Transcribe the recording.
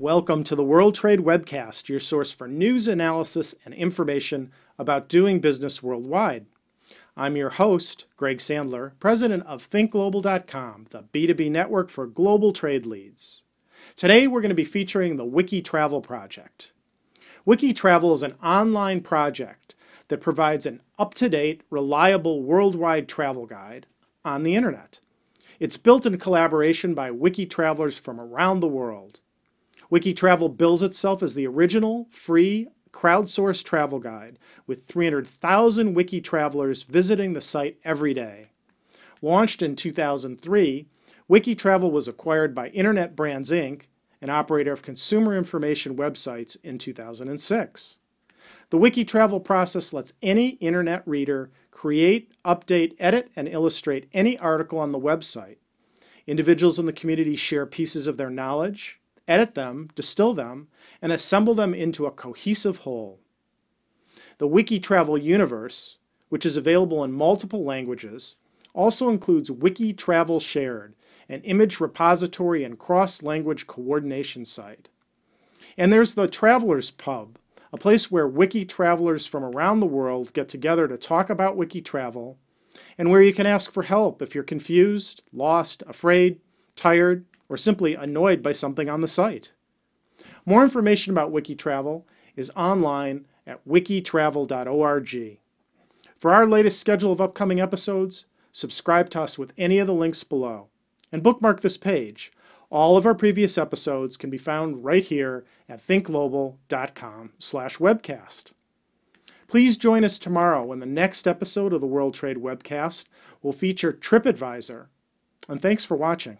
Welcome to the World Trade Webcast, your source for news, analysis, and information about doing business worldwide. I'm your host, Greg Sandler, president of ThinkGlobal.com, the B2B network for global trade leads. Today we're going to be featuring the Wiki Travel Project. Wiki Travel is an online project that provides an up to date, reliable worldwide travel guide on the internet. It's built in collaboration by wiki travelers from around the world. Wiki Travel bills itself as the original, free, crowdsourced travel guide with 300,000 wiki travelers visiting the site every day. Launched in 2003, WikiTravel was acquired by Internet Brands Inc., an operator of consumer information websites, in 2006. The Wiki Travel process lets any internet reader create, update, edit, and illustrate any article on the website. Individuals in the community share pieces of their knowledge, edit them, distill them, and assemble them into a cohesive whole. The Wiki Travel universe, which is available in multiple languages, also includes Wiki Travel Shared, an image repository and cross-language coordination site. And there's the Travelers Pub, a place where wiki travelers from around the world get together to talk about wiki travel, and where you can ask for help if you're confused, lost, afraid, tired, or simply annoyed by something on the site. More information about wiki travel is online at wikitravel.org. For our latest schedule of upcoming episodes, subscribe to us with any of the links below, and bookmark this page all of our previous episodes can be found right here at thinkglobal.com slash webcast. Please join us tomorrow when the next episode of the World Trade Webcast will feature TripAdvisor. And thanks for watching.